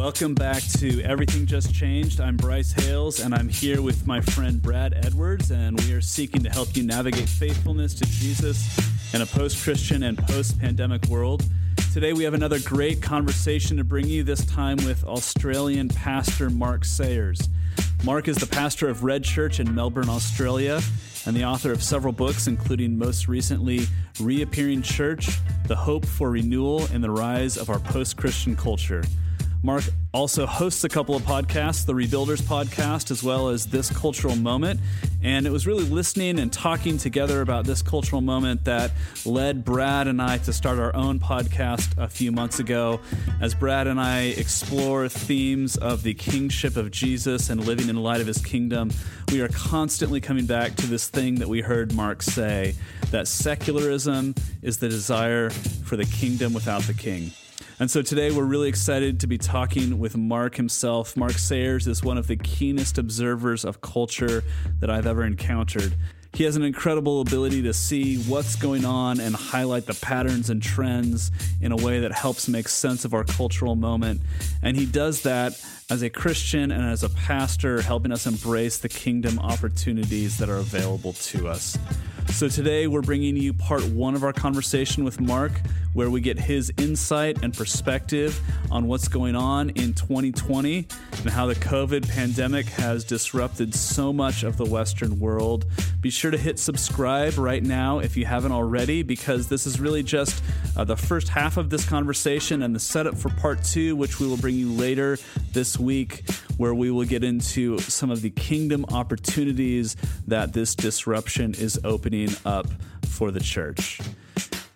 Welcome back to Everything Just Changed. I'm Bryce Hales, and I'm here with my friend Brad Edwards, and we are seeking to help you navigate faithfulness to Jesus in a post Christian and post pandemic world. Today, we have another great conversation to bring you, this time with Australian pastor Mark Sayers. Mark is the pastor of Red Church in Melbourne, Australia, and the author of several books, including most recently Reappearing Church The Hope for Renewal and the Rise of Our Post Christian Culture. Mark also hosts a couple of podcasts, the Rebuilders podcast, as well as This Cultural Moment. And it was really listening and talking together about this cultural moment that led Brad and I to start our own podcast a few months ago. As Brad and I explore themes of the kingship of Jesus and living in the light of his kingdom, we are constantly coming back to this thing that we heard Mark say that secularism is the desire for the kingdom without the king. And so today we're really excited to be talking with Mark himself. Mark Sayers is one of the keenest observers of culture that I've ever encountered. He has an incredible ability to see what's going on and highlight the patterns and trends in a way that helps make sense of our cultural moment. And he does that as a Christian and as a pastor, helping us embrace the kingdom opportunities that are available to us. So today we're bringing you part one of our conversation with Mark, where we get his insight and perspective on what's going on in 2020 and how the COVID pandemic has disrupted so much of the Western world. Be sure to hit subscribe right now if you haven't already, because this is really just uh, the first half of this conversation and the setup for part two, which we will bring you later this week, where we will get into some of the kingdom opportunities that this disruption is opening up for the church.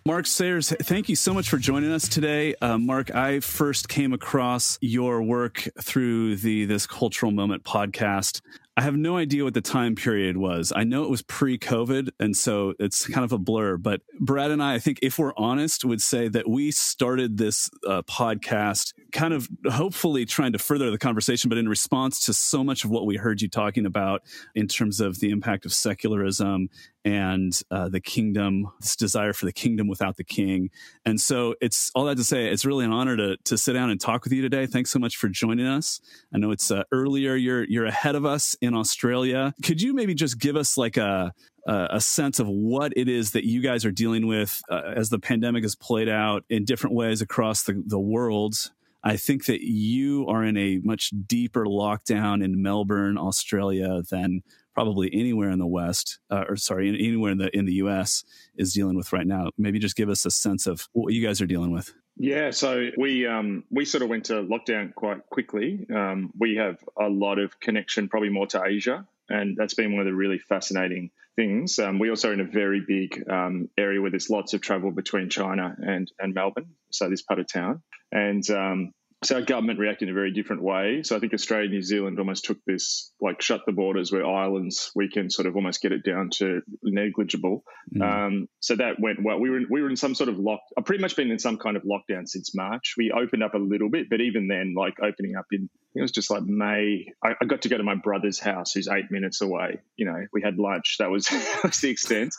Mark Sayers, thank you so much for joining us today. Uh, Mark, I first came across your work through the This Cultural Moment podcast. I have no idea what the time period was. I know it was pre COVID, and so it's kind of a blur. But Brad and I, I think if we're honest, would say that we started this uh, podcast kind of hopefully trying to further the conversation, but in response to so much of what we heard you talking about in terms of the impact of secularism and uh, the kingdom, this desire for the kingdom without the king. And so it's all that to say, it's really an honor to, to sit down and talk with you today. Thanks so much for joining us. I know it's uh, earlier, you're, you're ahead of us in Australia. Could you maybe just give us like a, a sense of what it is that you guys are dealing with uh, as the pandemic has played out in different ways across the, the world. I think that you are in a much deeper lockdown in Melbourne, Australia, than probably anywhere in the West, uh, or sorry, anywhere in the in the U.S. is dealing with right now. Maybe just give us a sense of what you guys are dealing with. Yeah, so we um, we sort of went to lockdown quite quickly. Um, we have a lot of connection, probably more to Asia, and that's been one of the really fascinating things. Um, we also are in a very big um, area where there's lots of travel between China and and Melbourne, so this part of town, and um, so our government reacted in a very different way. So I think Australia and New Zealand almost took this like shut the borders where islands we can sort of almost get it down to negligible. Mm. Um, so that went well. We were in, we were in some sort of lock. I've pretty much been in some kind of lockdown since March. We opened up a little bit, but even then, like opening up in it was just like May. I, I, got to go to my brother's house, who's eight minutes away. You know, we had lunch. That was, that was the extent.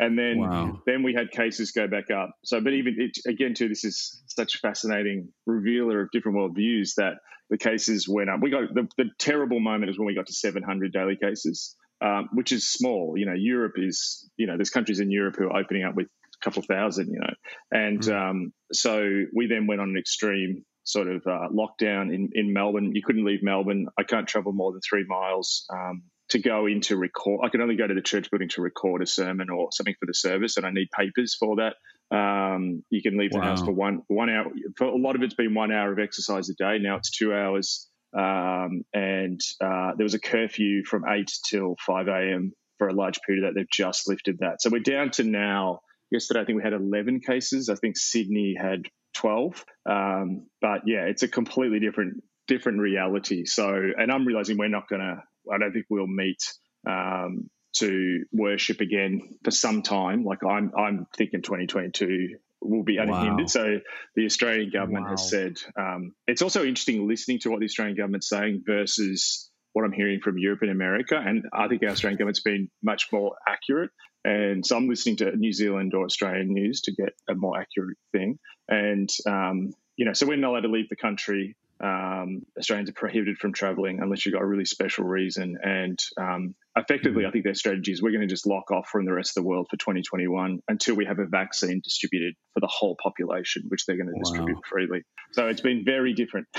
And then wow. then we had cases go back up. So, but even it, again, too, this is such a fascinating revealer of different worldviews that the cases went up. We got the, the terrible moment is when we got to 700 daily cases, um, which is small. You know, Europe is you know there's countries in Europe who are opening up with a couple thousand. You know, and mm. um, so we then went on an extreme sort of uh, lockdown in, in Melbourne. You couldn't leave Melbourne. I can't travel more than three miles um, to go into record. I can only go to the church building to record a sermon or something for the service, and I need papers for that. Um, you can leave the house for one one hour. For a lot of it's been one hour of exercise a day. Now it's two hours. Um, and uh, there was a curfew from eight till five a.m. for a large period that they've just lifted that. So we're down to now. Yesterday, I think we had 11 cases. I think Sydney had 12. Um, but yeah, it's a completely different different reality. So, and I'm realizing we're not going to. I don't think we'll meet um, to worship again for some time. Like I'm, I'm thinking 2022 will be unhindered. Wow. So the Australian government wow. has said um, it's also interesting listening to what the Australian government's saying versus what I'm hearing from Europe and America. And I think our Australian government's been much more accurate. And so I'm listening to New Zealand or Australian news to get a more accurate thing. And, um, you know, so we're not allowed to leave the country. um, Australians are prohibited from traveling unless you've got a really special reason. And um, effectively, mm-hmm. I think their strategy is we're going to just lock off from the rest of the world for 2021 until we have a vaccine distributed for the whole population, which they're going to wow. distribute freely. So it's been very different.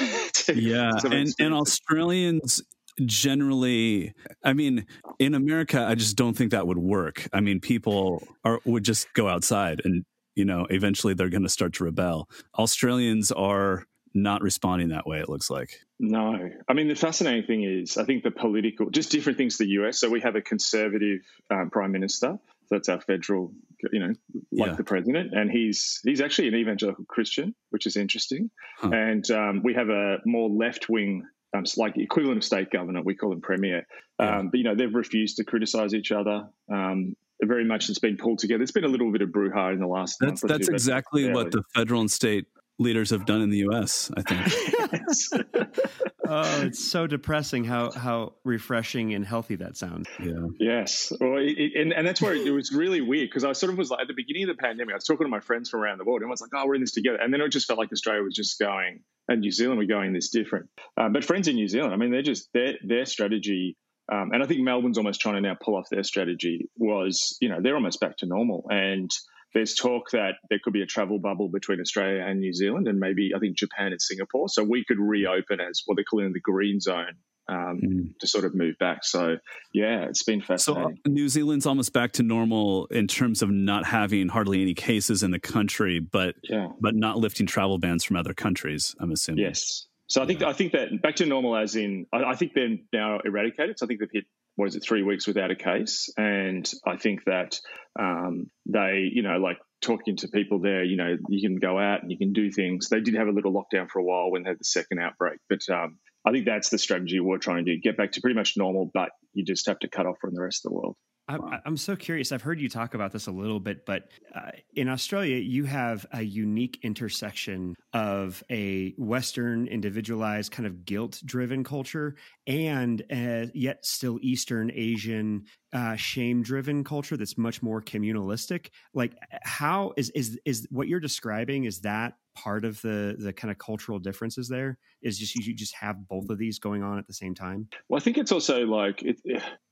yeah, and, and Australians generally i mean in america i just don't think that would work i mean people are would just go outside and you know eventually they're going to start to rebel australians are not responding that way, it looks like. No. I mean, the fascinating thing is, I think the political, just different things to the US. So we have a conservative um, prime minister. So that's our federal, you know, like yeah. the president, and he's he's actually an evangelical Christian, which is interesting. Huh. And um, we have a more left wing, um, like equivalent of state governor. We call them premier. Yeah. Um, but you know, they've refused to criticize each other. Um, very much it's been pulled together. It's been a little bit of brouhaha in the last. That's that's exactly what the federal and state leaders have done in the U.S. I think. oh, it's so depressing how how refreshing and healthy that sounds. Yeah. Yes. Well, it, and and that's where it, was really weird because I sort of was like at the beginning of the pandemic, I was talking to my friends from around the world, and I was like, "Oh, we're in this together," and then it just felt like Australia was just going and New Zealand were going this different. Um, but friends in New Zealand, I mean, they're just their their strategy. Um, and I think Melbourne's almost trying to now pull off their strategy. Was you know they're almost back to normal, and there's talk that there could be a travel bubble between Australia and New Zealand, and maybe I think Japan and Singapore. So we could reopen as what they're calling the green zone um, mm. to sort of move back. So yeah, it's been fascinating. So New Zealand's almost back to normal in terms of not having hardly any cases in the country, but yeah. but not lifting travel bans from other countries. I'm assuming. Yes. So I think yeah. I think that back to normal, as in I, I think they're now eradicated. So I think they've hit what is it, three weeks without a case. And I think that um, they, you know, like talking to people there, you know, you can go out and you can do things. They did have a little lockdown for a while when they had the second outbreak, but um, I think that's the strategy we're trying to do: get back to pretty much normal, but you just have to cut off from the rest of the world. I, am so curious. I've heard you talk about this a little bit, but uh, in Australia, you have a unique intersection of a Western, individualized, kind of guilt driven culture and uh, yet still Eastern Asian, uh, shame driven culture that's much more communalistic. Like, how is, is, is what you're describing? Is that part of the the kind of cultural differences there is just you just have both of these going on at the same time well i think it's also like it,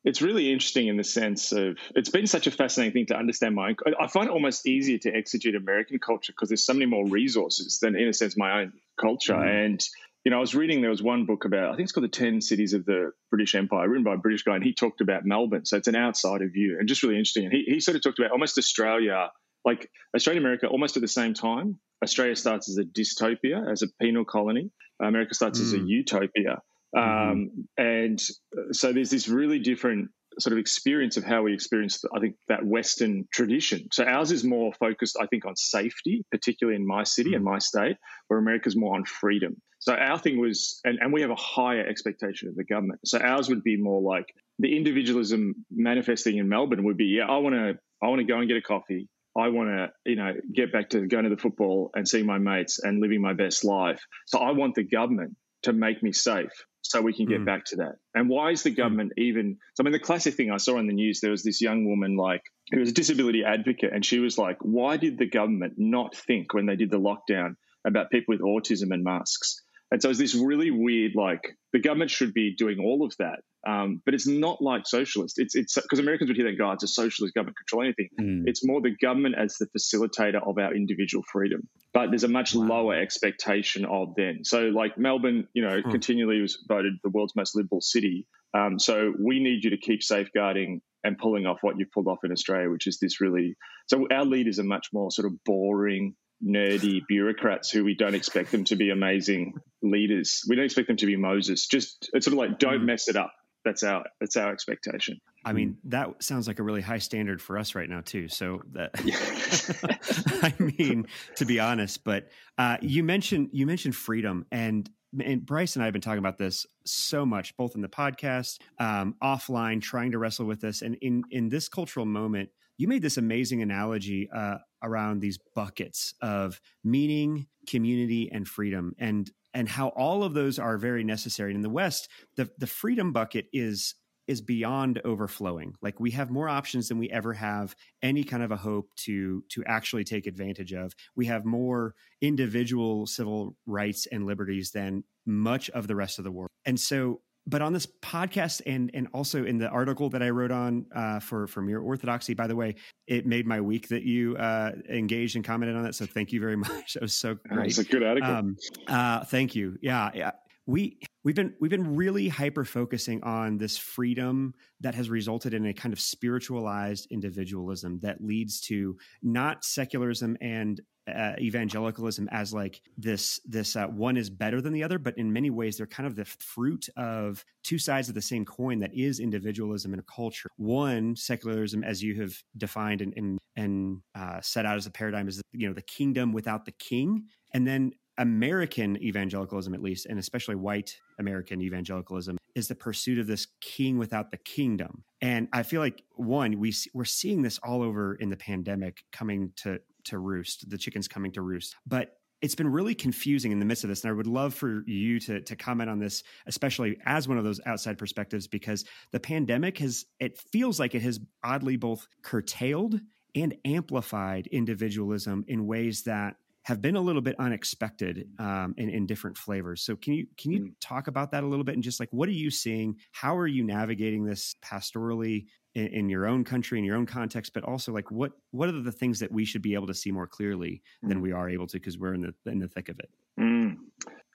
it's really interesting in the sense of it's been such a fascinating thing to understand my i find it almost easier to exegete american culture because there's so many more resources than in a sense my own culture mm. and you know, I was reading there was one book about I think it's called the Ten Cities of the British Empire, written by a British guy, and he talked about Melbourne. So it's an outsider view and just really interesting. And he, he sort of talked about almost Australia, like Australia America, almost at the same time, Australia starts as a dystopia, as a penal colony. America starts mm. as a hmm. utopia. Mm. Um, and uh, so there's this really different sort of experience of how we experience, I think, that Western tradition. So ours is more focused, I think, on safety, particularly in my city mm. and my state, where America's more on freedom. So our thing was, and, and we have a higher expectation of the government. So ours would be more like the individualism manifesting in Melbourne would be, yeah, I want to, I want to go and get a coffee. I want to, you know, get back to going to the football and seeing my mates and living my best life. So I want the government to make me safe so we can get mm. back to that. And why is the mm. government even? So, I mean, the classic thing I saw in the news, there was this young woman, like, who was a disability advocate, and she was like, why did the government not think when they did the lockdown about people with autism and masks? And so it's this really weird, like the government should be doing all of that, um, but it's not like socialist. It's it's because Americans would hear that, God, it's a socialist government control anything. Mm. It's more the government as the facilitator of our individual freedom. But there's a much wow. lower expectation of them. So like Melbourne, you know, continually was voted the world's most liberal city. Um, so we need you to keep safeguarding and pulling off what you've pulled off in Australia, which is this really. So our leaders are much more sort of boring, nerdy bureaucrats who we don't expect them to be amazing leaders. We don't expect them to be Moses. Just it's sort of like don't mm. mess it up. That's our that's our expectation. I mean, that sounds like a really high standard for us right now too. So that I mean, to be honest, but uh, you mentioned you mentioned freedom and and Bryce and I have been talking about this so much, both in the podcast, um, offline, trying to wrestle with this, and in in this cultural moment, you made this amazing analogy uh, around these buckets of meaning, community, and freedom, and and how all of those are very necessary. In the West, the the freedom bucket is is beyond overflowing. Like we have more options than we ever have any kind of a hope to to actually take advantage of. We have more individual civil rights and liberties than much of the rest of the world. And so but on this podcast and and also in the article that I wrote on uh, for for Mere Orthodoxy, by the way, it made my week that you uh, engaged and commented on that. So thank you very much. It was so great. It's a good article. Um, uh, thank you. Yeah, yeah. We we've been we've been really hyper focusing on this freedom that has resulted in a kind of spiritualized individualism that leads to not secularism and uh, evangelicalism as like this this uh, one is better than the other but in many ways they're kind of the fruit of two sides of the same coin that is individualism in a culture one secularism as you have defined and and, and uh, set out as a paradigm is you know the kingdom without the king and then American evangelicalism, at least, and especially white American evangelicalism, is the pursuit of this king without the kingdom. And I feel like one, we we're seeing this all over in the pandemic coming to to roost, the chickens coming to roost. But it's been really confusing in the midst of this. And I would love for you to, to comment on this, especially as one of those outside perspectives, because the pandemic has, it feels like it has oddly both curtailed and amplified individualism in ways that have been a little bit unexpected um, in, in, different flavors. So can you can you mm. talk about that a little bit and just like what are you seeing? How are you navigating this pastorally in, in, your own country in your own context but also like what what are the things that we should be able to see more clearly than mm. we are able to because we're in the in the thick of it mm.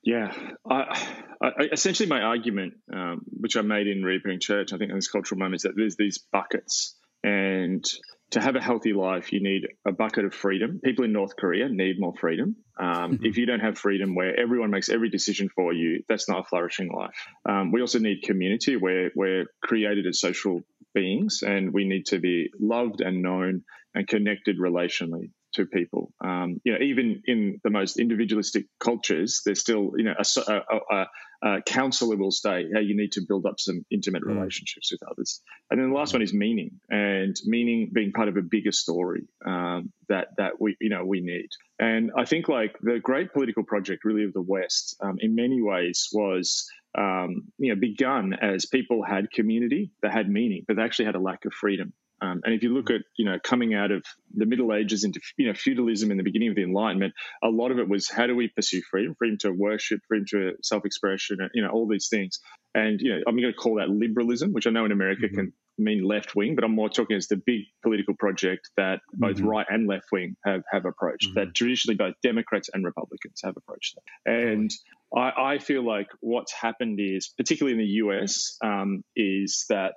yeah I, I, essentially my argument um, which i made in reappearing church i think in this cultural moment is that there's these buckets and to have a healthy life, you need a bucket of freedom. People in North Korea need more freedom. Um, mm-hmm. If you don't have freedom where everyone makes every decision for you, that's not a flourishing life. Um, we also need community where we're created as social beings and we need to be loved and known and connected relationally to people. Um, you know, even in the most individualistic cultures, there's still you know a, a, a, a counselor will say, "Hey, you need to build up some intimate mm. relationships with others." And then the last mm. one is meaning, and meaning being part of a bigger story um, that that we you know we need. And I think like the great political project really of the West, um, in many ways, was um, you know, begun as people had community, they had meaning, but they actually had a lack of freedom. Um, and if you look at, you know, coming out of the Middle Ages into, you know, feudalism in the beginning of the Enlightenment, a lot of it was how do we pursue freedom, freedom to worship, freedom to self-expression, you know, all these things. And, you know, I'm going to call that liberalism, which I know in America mm-hmm. can mean left wing, but I'm more talking as the big political project that both mm-hmm. right and left wing have, have approached, mm-hmm. that traditionally both Democrats and Republicans have approached that. And I, I, feel like what's happened is, particularly in the US, um, is that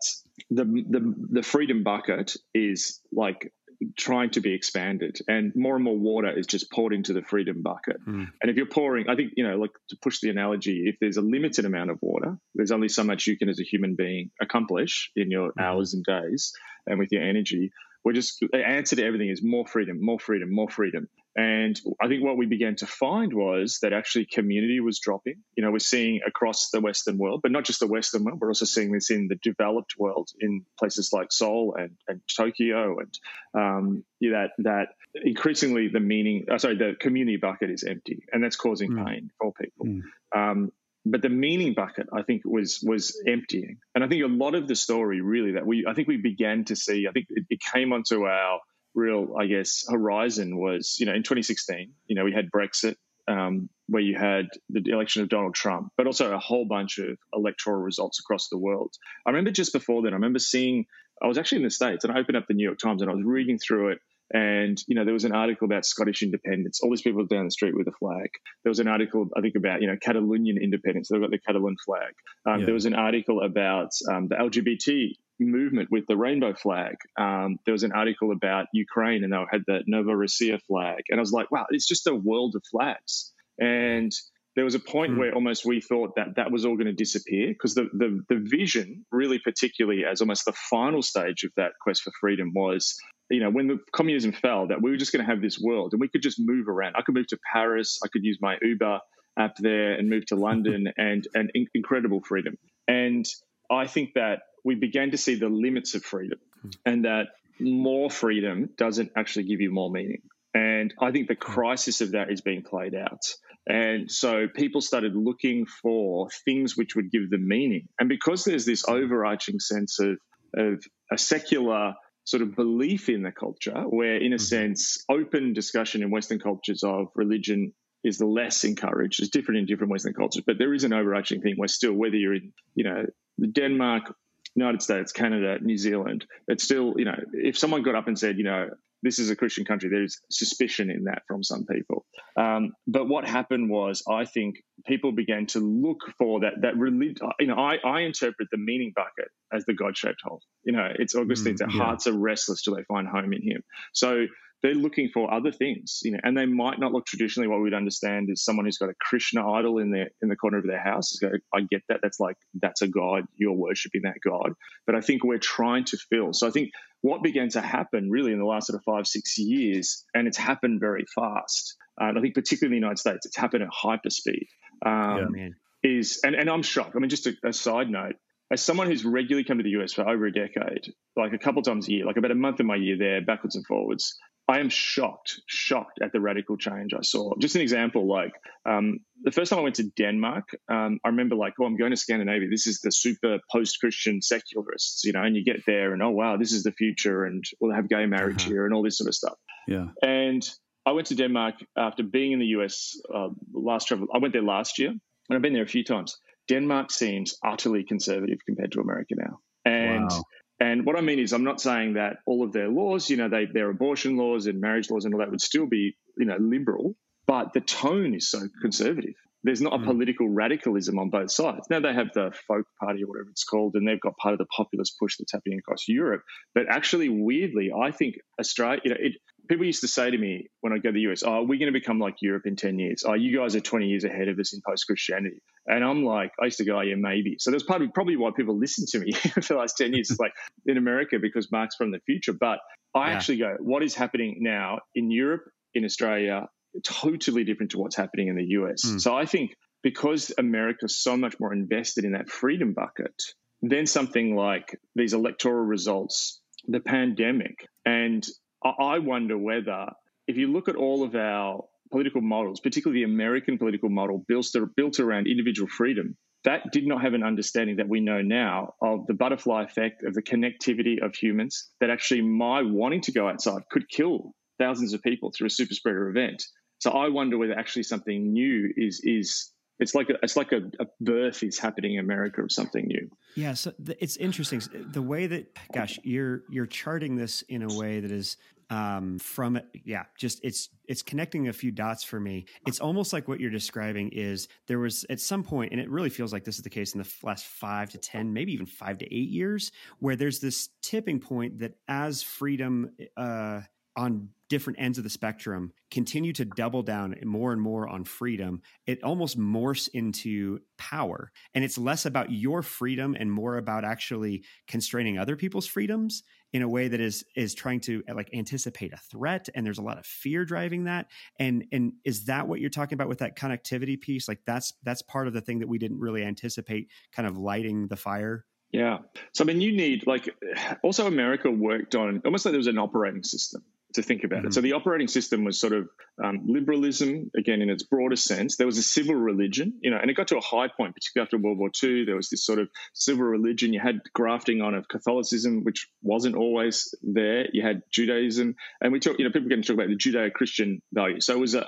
the, the the freedom bucket is like trying to be expanded and more and more water is just poured into the freedom bucket mm. and if you're pouring i think you know like to push the analogy if there's a limited amount of water there's only so much you can as a human being accomplish in your mm. hours and days and with your energy we're just the answer to everything is more freedom more freedom more freedom and I think what we began to find was that actually community was dropping. You know, we're seeing across the Western world, but not just the Western world, we're also seeing this in the developed world in places like Seoul and, and Tokyo, and um, that that increasingly the meaning, uh, sorry, the community bucket is empty, and that's causing mm. pain for people. Mm. Um, but the meaning bucket, I think, was was emptying, and I think a lot of the story really that we, I think we began to see, I think it, it came onto our real, I guess, horizon was, you know, in 2016, you know, we had Brexit, um, where you had the election of Donald Trump, but also a whole bunch of electoral results across the world. I remember just before then, I remember seeing, I was actually in the States and I opened up the New York Times and I was reading through it. And, you know, there was an article about Scottish independence. All these people down the street with a flag. There was an article, I think, about, you know, Catalonian independence. They've got the Catalan flag. Um, yeah. There was an article about um, the LGBT movement with the rainbow flag. Um, there was an article about Ukraine, and they had the Novorossiya flag, and I was like, wow, it's just a world of flags. And there was a point mm. where almost we thought that that was all going to disappear because the, the the vision, really particularly as almost the final stage of that quest for freedom, was you know when the communism fell that we were just going to have this world and we could just move around. I could move to Paris, I could use my Uber app there and move to London and and in- incredible freedom. And I think that we began to see the limits of freedom hmm. and that more freedom doesn't actually give you more meaning. And I think the hmm. crisis of that is being played out. And so people started looking for things which would give them meaning. And because there's this hmm. overarching sense of, of a secular sort of belief in the culture, where in a sense, open discussion in Western cultures of religion is the less encouraged. It's different in different Western cultures, but there is an overarching thing where still, whether you're in, you know, Denmark, United States, Canada, New Zealand, it's still, you know, if someone got up and said, you know, this is a Christian country, there's suspicion in that from some people. Um, but what happened was, I think people began to look for that that religion. You know, I, I interpret the meaning bucket as the God shaped hole. You know, it's Augustine's mm, yeah. hearts are restless till they find home in Him. So they're looking for other things, you know, and they might not look traditionally what we'd understand is someone who's got a Krishna idol in their in the corner of their house. Is going, I get that. That's like that's a god. You're worshiping that god. But I think we're trying to fill. So I think what began to happen really in the last sort of five six years, and it's happened very fast. Uh, and I think particularly in the United States, it's happened at hyper speed. Um, yeah, is and, and I'm shocked. I mean, just a, a side note as someone who's regularly come to the US for over a decade, like a couple times a year, like about a month of my year there, backwards and forwards, I am shocked, shocked at the radical change I saw. Just an example, like um, the first time I went to Denmark, um, I remember like, oh, I'm going to Scandinavia. This is the super post-Christian secularists, you know, and you get there and oh wow, this is the future, and we'll have gay marriage uh-huh. here and all this sort of stuff. Yeah. And I went to Denmark after being in the US uh, last travel. I went there last year, and I've been there a few times. Denmark seems utterly conservative compared to America now, and wow. And what I mean is, I'm not saying that all of their laws, you know, they, their abortion laws and marriage laws and all that would still be, you know, liberal, but the tone is so conservative. There's not a mm. political radicalism on both sides. Now they have the folk party or whatever it's called, and they've got part of the populist push that's happening across Europe. But actually, weirdly, I think Australia, you know, it, people used to say to me when I go to the US, "Oh, we're going to become like Europe in ten years. Oh, you guys are twenty years ahead of us in post Christianity." And I'm like, I used to go, oh, "Yeah, maybe." So that's probably probably why people listen to me for the last ten years. It's like in America because Mark's from the future, but I yeah. actually go, "What is happening now in Europe, in Australia, totally different to what's happening in the US." Mm. So I think because America's so much more invested in that freedom bucket, then something like these electoral results, the pandemic, and I wonder whether, if you look at all of our political models, particularly the American political model built, built around individual freedom, that did not have an understanding that we know now of the butterfly effect of the connectivity of humans, that actually my wanting to go outside could kill thousands of people through a super spreader event. So I wonder whether actually something new is is it's like a, it's like a, a, birth is happening in America of something new. Yeah, so it's interesting the way that gosh you're you're charting this in a way that is um, from it. Yeah, just it's it's connecting a few dots for me. It's almost like what you're describing is there was at some point, and it really feels like this is the case in the last five to ten, maybe even five to eight years, where there's this tipping point that as freedom. Uh, on different ends of the spectrum continue to double down more and more on freedom, it almost morphs into power. And it's less about your freedom and more about actually constraining other people's freedoms in a way that is is trying to like anticipate a threat and there's a lot of fear driving that. And and is that what you're talking about with that connectivity piece? Like that's that's part of the thing that we didn't really anticipate kind of lighting the fire? Yeah. So i mean you need like also america worked on almost like there was an operating system to think about mm-hmm. it. So the operating system was sort of um, liberalism, again, in its broader sense. There was a civil religion, you know, and it got to a high point, particularly after World War II. There was this sort of civil religion. You had grafting on of Catholicism, which wasn't always there. You had Judaism, and we talk, you know, people can talk about the Judeo-Christian value. So it was a,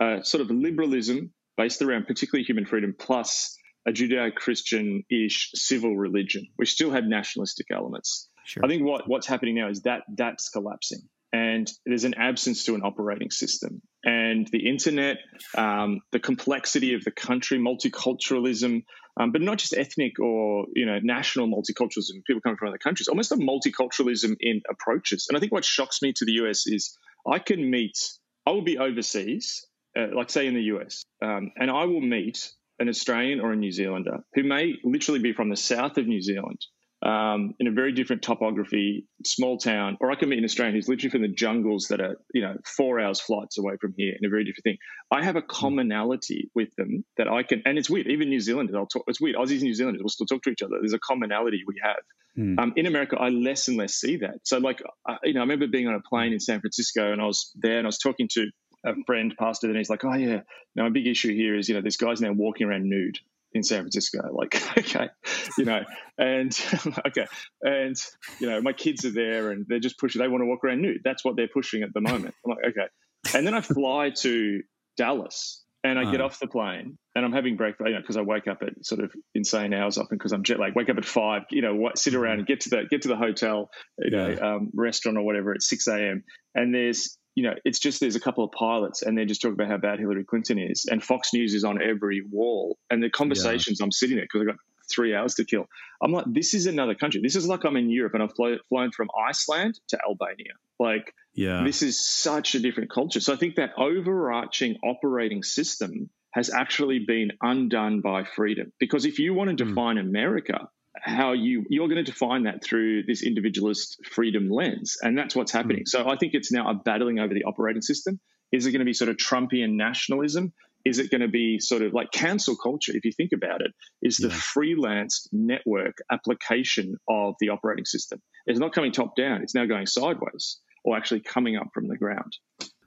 a, a sort of liberalism based around particularly human freedom plus a Judeo-Christian-ish civil religion, which still had nationalistic elements. Sure. I think what, what's happening now is that that's collapsing and there's an absence to an operating system. And the internet, um, the complexity of the country, multiculturalism, um, but not just ethnic or you know national multiculturalism, people coming from other countries, almost a multiculturalism in approaches. And I think what shocks me to the US is I can meet, I will be overseas, uh, like say in the US, um, and I will meet an Australian or a New Zealander who may literally be from the south of New Zealand um, in a very different topography, small town, or I can meet an Australian who's literally from the jungles that are, you know, four hours flights away from here in a very different thing. I have a hmm. commonality with them that I can, and it's weird. Even New Zealanders, I'll talk. It's weird. Aussies and New Zealanders will still talk to each other. There's a commonality we have. Mm. Um, in America, I less and less see that. So, like, uh, you know, I remember being on a plane in San Francisco, and I was there, and I was talking to a friend pastor, and he's like, "Oh yeah, now a big issue here is you know this guy's now walking around nude." In San Francisco. Like, okay, you know, and okay, and you know, my kids are there and they're just pushing. They want to walk around nude. That's what they're pushing at the moment. I'm like, okay, and then I fly to Dallas, and I get off the plane and I'm having breakfast, you know, because I wake up at sort of insane hours often because I'm jet lagged. Wake up at five, you know, sit around and get to the get to the hotel, you know, yeah. um, restaurant or whatever at six a.m. And there's you know, it's just there's a couple of pilots and they're just talking about how bad Hillary Clinton is, and Fox News is on every wall. And the conversations, yeah. I'm sitting there because I've got three hours to kill. I'm like, this is another country. This is like I'm in Europe and I've flown from Iceland to Albania. Like, yeah, this is such a different culture. So I think that overarching operating system has actually been undone by freedom. Because if you want to hmm. define mm. America, how you you're going to define that through this individualist freedom lens and that's what's happening. Mm. so i think it's now a battling over the operating system. Is it going to be sort of trumpian nationalism? Is it going to be sort of like cancel culture if you think about it is the yeah. freelance network application of the operating system. It's not coming top down it's now going sideways or actually coming up from the ground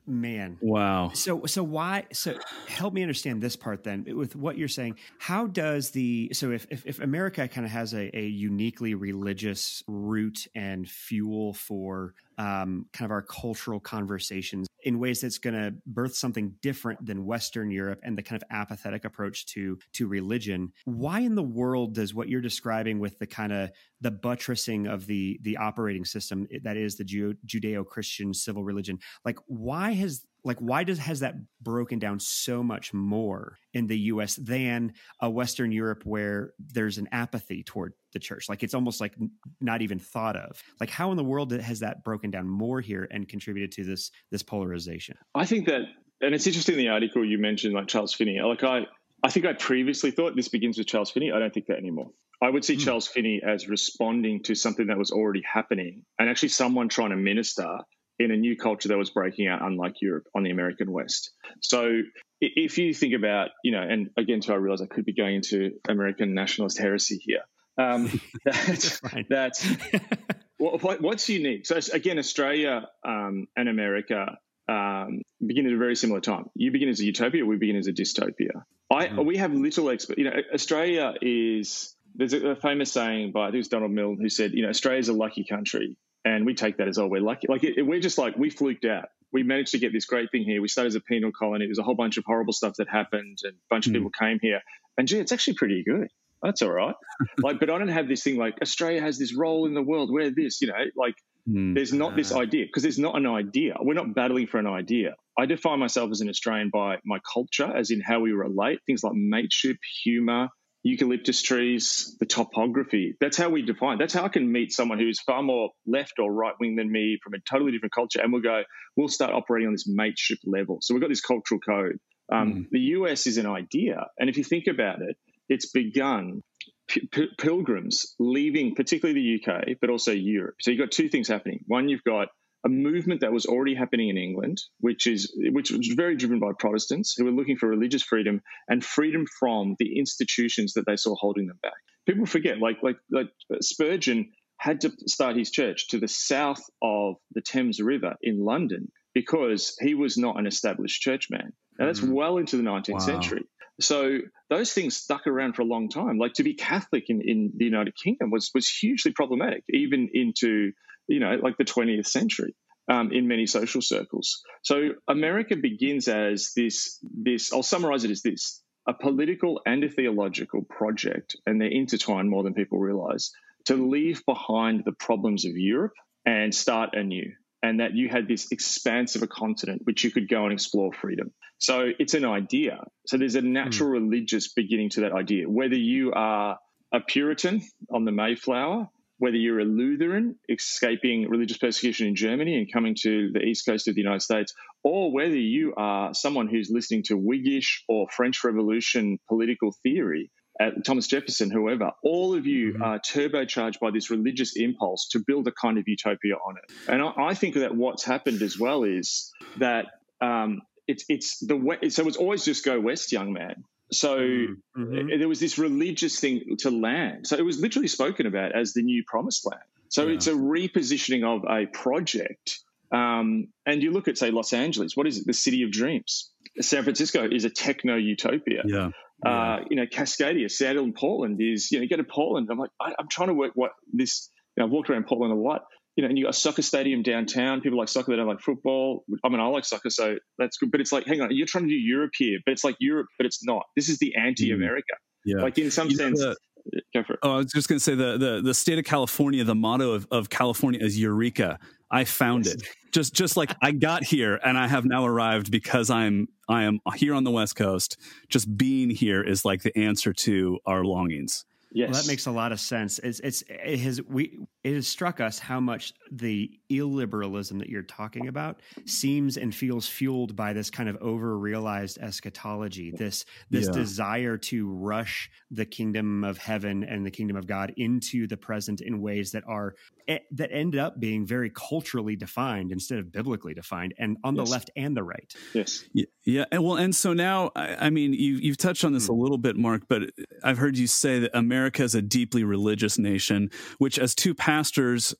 man. Wow. So so why so help me understand this part then with what you're saying. How does the so if if, if america kind of has a, a uniquely religious root and fuel for um, kind of our cultural conversations in ways that's going to birth something different than Western Europe and the kind of apathetic approach to to religion. Why in the world does what you're describing with the kind of the buttressing of the the operating system that is the Judeo Christian civil religion, like why has like why does has that broken down so much more in the US than a Western Europe where there's an apathy toward the church? Like it's almost like not even thought of. Like how in the world has that broken down more here and contributed to this this polarization? I think that and it's interesting the article you mentioned like Charles Finney. Like I I think I previously thought this begins with Charles Finney. I don't think that anymore. I would see mm. Charles Finney as responding to something that was already happening and actually someone trying to minister in a new culture that was breaking out, unlike Europe on the American West. So if you think about, you know, and again, so I realize I could be going into American nationalist heresy here. Um, that's, that's what, what's unique. So again, Australia um, and America um, begin at a very similar time. You begin as a utopia, we begin as a dystopia. I mm-hmm. we have little exp- You know, Australia is. There's a, a famous saying by I think it was Donald Milne who said, you know, Australia is a lucky country and we take that as oh we're lucky. Like it, we're just like we fluked out. We managed to get this great thing here. We started as a penal colony. There's a whole bunch of horrible stuff that happened and a bunch of mm. people came here. And gee it's actually pretty good. That's all right. Like but i don't have this thing like australia has this role in the world. Where this you know like mm. there's not this idea because there's not an idea. We're not battling for an idea. I define myself as an australian by my culture as in how we relate things like mateship humor eucalyptus trees, the topography. That's how we define. That's how I can meet someone who's far more left or right wing than me from a totally different culture, and we'll go. We'll start operating on this mateship level. So we've got this cultural code. Um, mm. The US is an idea, and if you think about it, it's begun. P- pilgrims leaving, particularly the UK, but also Europe. So you've got two things happening. One, you've got a movement that was already happening in England, which is which was very driven by Protestants who were looking for religious freedom and freedom from the institutions that they saw holding them back. People forget, like like like Spurgeon had to start his church to the south of the Thames River in London because he was not an established churchman. Now that's mm. well into the 19th wow. century. So those things stuck around for a long time. Like to be Catholic in, in the United Kingdom was was hugely problematic, even into you know, like the 20th century. Um, in many social circles. So America begins as this, this, I'll summarize it as this, a political and a theological project, and they're intertwined more than people realize, to leave behind the problems of Europe and start anew. And that you had this expanse of a continent which you could go and explore freedom. So it's an idea. So there's a natural mm. religious beginning to that idea. Whether you are a Puritan on the Mayflower whether you're a Lutheran escaping religious persecution in Germany and coming to the east coast of the United States, or whether you are someone who's listening to Whiggish or French Revolution political theory, uh, Thomas Jefferson, whoever, all of you mm-hmm. are turbocharged by this religious impulse to build a kind of utopia on it. And I, I think that what's happened as well is that um, it's it's the so it's always just go west, young man. So mm-hmm. mm-hmm. there was this religious thing to land. So it was literally spoken about as the new promised land. So yeah. it's a repositioning of a project. Um, and you look at, say, Los Angeles, what is it? The city of dreams. San Francisco is a techno utopia. Yeah. Uh, you know, Cascadia, Seattle, and Portland is, you know, you go to Portland. I'm like, I, am trying to work what this, you know, I've walked around Portland a lot. You know, and you got a soccer stadium downtown. People like soccer, they don't like football. I mean, I like soccer, so that's good. But it's like, hang on, you're trying to do Europe here, but it's like Europe, but it's not. This is the anti-America. Mm-hmm. Yeah. Like in some You know, sense, the- uh, go for it. Oh, I was just going to say the, the the state of California. The motto of, of California is Eureka. I found Yes. it. Just just like I got here and I have now arrived because I'm I am here on the West Coast. Just being here is like the answer to our longings. Yes, Well, that makes a lot of sense. It's, it's it has we it has struck us how much the illiberalism that you're talking about seems and feels fueled by this kind of over realized eschatology. This this Yeah. desire to rush the kingdom of heaven and the kingdom of God into the present in ways that are eh, that end up being very culturally defined instead of biblically defined, and on the left and the right. yes, Yeah, yeah. And well, and so now, I, I mean, you, you've touched on this a little bit, Mark, but I've heard you say that America is a deeply religious nation, which, as two pastors,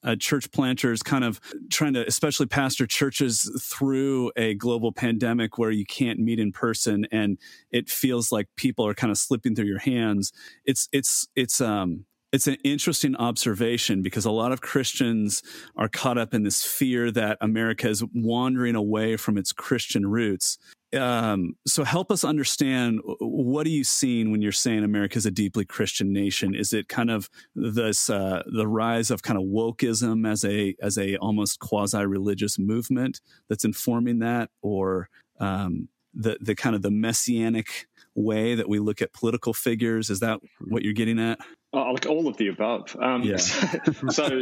uh, church planters, kind of trying to, especially pastor churches through a global pandemic where you can't meet in person, and it feels like people are kind of slipping through your hands. It's it's it's um it's an interesting observation because a lot of Christians are caught up in this fear that America is wandering away from its Christian roots. Um, so help us understand what are you seeing when you're saying America is a deeply Christian nation? Is it kind of this uh, the rise of kind of wokeism as a as a almost quasi religious movement that's informing that, or um, the the kind of the messianic way that we look at political figures? Is that what you're getting at? Oh, like all of the above. Um, Yeah. So, so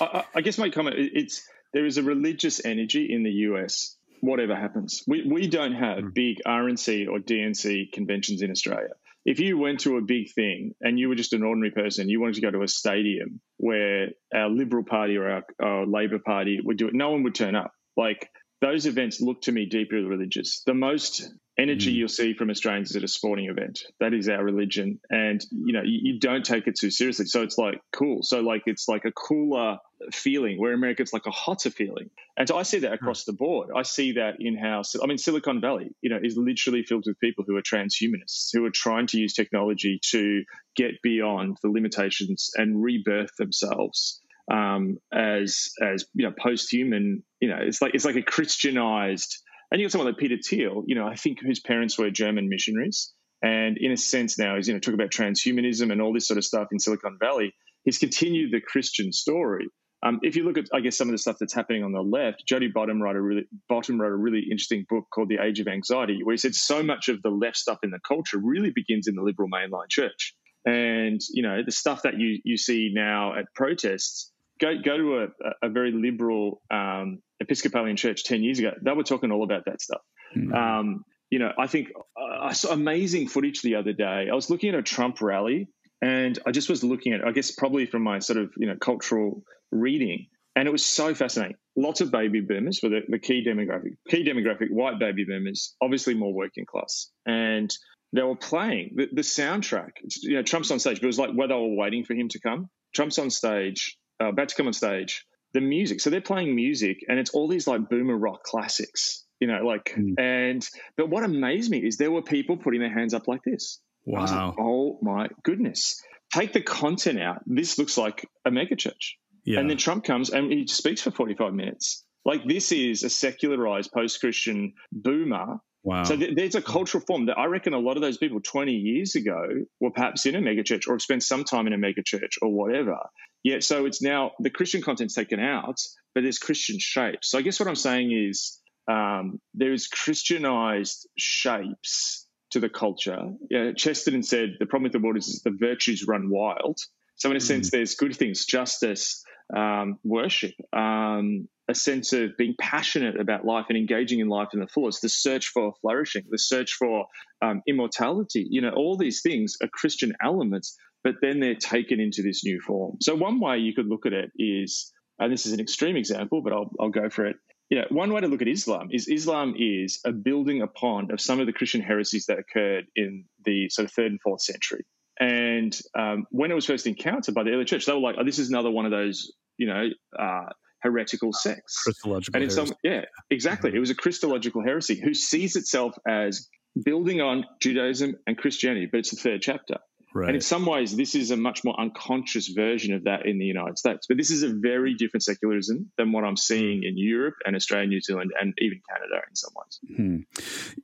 I, I- guess my comment it's there is a religious energy in the US. Whatever happens, we we don't have Mm. big RNC or DNC conventions in Australia. If you went to a big thing and you were just an ordinary person, you wanted to go to a stadium where our Liberal Party or our, our Labor Party would do it, no one would turn up. Like those events look to me deeply religious. The most energy Mm. you'll see from Australians is at a sporting event. That is our religion, and you know you, you don't take it too seriously. So it's like cool. So like it's like a cooler feeling. Where America, it's like a hotter feeling. And so I see that across the board. I see that in house. I mean, Silicon Valley, you know, is literally filled with people who are transhumanists who are trying to use technology to get beyond the limitations and rebirth themselves um, as as you know post-human. You know, it's like it's like a Christianized. And you got someone like Peter Thiel, you know, I think whose parents were German missionaries, and in a sense now he's you know talk about transhumanism and all this sort of stuff in Silicon Valley. He's continued the Christian story. Um, if you look at, I guess, some of the stuff that's happening on the left, Jody Bottum wrote a really Bottum wrote a really interesting book called The Age of Anxiety, where he said so much of the left stuff in the culture really begins in the liberal mainline church. And you know, the stuff that you you see now at protests, go go to a, a very liberal um, Episcopalian church ten years ago. They were talking all about that stuff. Mm. Um, you know, I think uh, I saw amazing footage the other day. I was looking at a Trump rally, and I just was looking at, I guess, probably from my sort of you know cultural reading, and it was so fascinating. Lots of baby boomers were the, the key demographic. Key demographic, white baby boomers, obviously more working class, and they were playing the, the soundtrack. You know, Trump's on stage, but it was like where they were waiting for him to come. Trump's on stage, uh, about to come on stage. The music, so they're playing music, and it's all these like boomer rock classics. You know, like, Mm. and but what amazed me is there were people putting their hands up like this. Was like, Wow. oh my goodness. Take the content out. This looks like a megachurch. Yeah. And then Trump comes and he speaks for 45 minutes. Like this is a secularized post Christian boomer. wow. So th- there's a cultural form that I reckon a lot of those people 20 years ago were perhaps in a megachurch or have spent some time in a megachurch or whatever. Yet, so it's now the Christian content's taken out, but there's Christian shapes. So I guess what I'm saying is um, there's Christianized shapes to the culture. Yeah, Chesterton said the problem with the world is the virtues run wild. So in a sense, there's good things, justice, um, worship, um, a sense of being passionate about life and engaging in life in the fullest, the search for flourishing, the search for um, immortality. You know, all these things are Christian elements, but then they're taken into this new form. So one way you could look at it is, and this is an extreme example, but I'll, I'll go for it. You know, one way to look at Islam is Islam is a building upon of some of the Christian heresies that occurred in the sort of third and fourth century. And um, when it was first encountered by the early church, they were like, "Oh, this is another one of those, you know, uh, heretical sects." Christological. And in some, heresy. yeah, exactly. It was a Christological heresy who sees itself as building on Judaism and Christianity, but it's the third chapter. Right. And in some ways, this is a much more unconscious version of that in the United States. But this is a very different secularism than what I'm seeing in Europe and Australia, New Zealand, and even Canada in some ways. Hmm.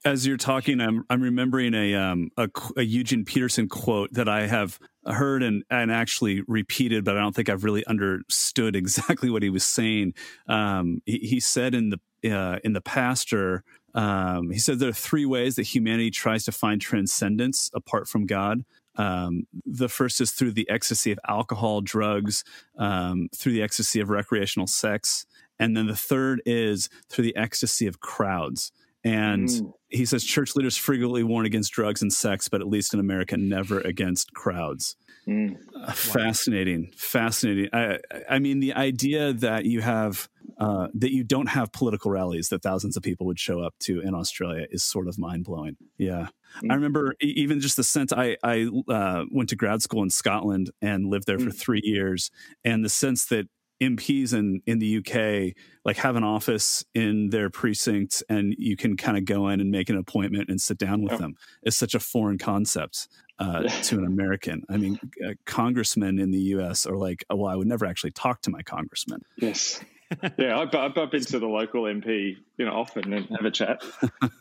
As you're talking, I'm I'm remembering a, um, a, a Eugene Peterson quote that I have heard and, and actually repeated, but I don't think I've really understood exactly what he was saying. Um, he, he, said in the uh, in the pastor, um, he said there are three ways that humanity tries to find transcendence apart from God. Um, the first is through the ecstasy of alcohol, drugs, um, through the ecstasy of recreational sex. And then the third is through the ecstasy of crowds. And mm. he says church leaders frequently warn against drugs and sex, but at least in America, never against crowds. Mm. Uh, fascinating, fascinating. I, I mean, the idea that you have uh, that you don't have political rallies that thousands of people would show up to in Australia is sort of mind blowing. Yeah, mm. I remember even just the sense. I I uh, went to grad school in Scotland and lived there mm. for three years, and the sense that MPs in in the UK like have an office in their precincts and you can kind of go in and make an appointment and sit down with oh. them. It's such a foreign concept uh, to an American. I mean, uh, congressmen in the U.S. are like, oh, well, I would never actually talk to my congressman. Yes. yeah, I, I bump into the local MP, you know, often and have a chat.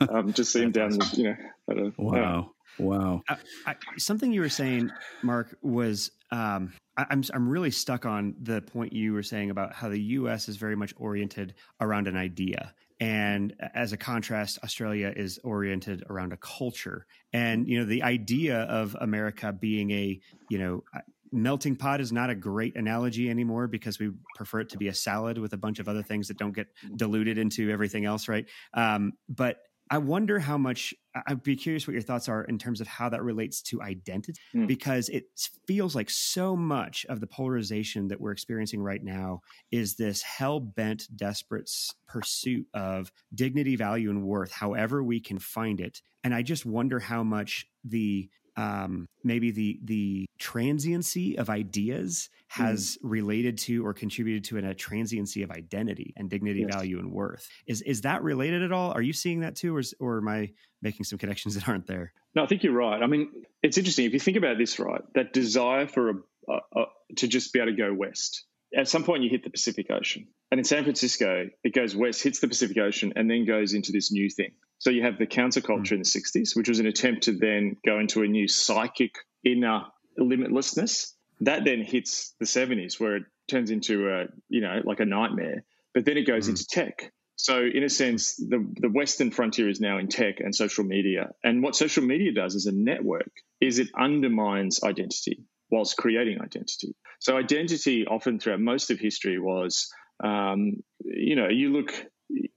Um, just see him down, the, you know. A, wow, wow. I, I, something you were saying, Mark, was um, I, am I'm really stuck on the point you were saying about how the U.S. is very much oriented around an idea, and as a contrast, Australia is oriented around a culture. And you know, the idea of America being a you know melting pot is not a great analogy anymore because we prefer it to be a salad with a bunch of other things that don't get diluted into everything else, right? Um, but I wonder how much I'd be curious what your thoughts are in terms of how that relates to identity, mm. because it feels like so much of the polarization that we're experiencing right now is this hell bent, desperate pursuit of dignity, value, and worth, however we can find it. And I just wonder how much the um, maybe the the transiency of ideas has mm. related to or contributed to an, a transiency of identity and dignity, yes. value, and worth. Is is that related at all? Are you seeing that too, or is, or am I making some connections that aren't there? No, I think you're right. I mean, it's interesting if you think about this, right? That desire for a, a, a to just be able to go west. At some point, you hit the Pacific Ocean, and in San Francisco, it goes west, hits the Pacific Ocean, and then goes into this new thing so you have the counterculture mm. in the 60s, which was an attempt to then go into a new psychic inner limitlessness. That then hits the 70s, where it turns into a, you know, like a nightmare. But then it goes mm. into tech. So in a sense, the, the Western frontier is now in tech and social media. And what social media does as a network is it undermines identity whilst creating identity. So identity often throughout most of history was, um, you know, you look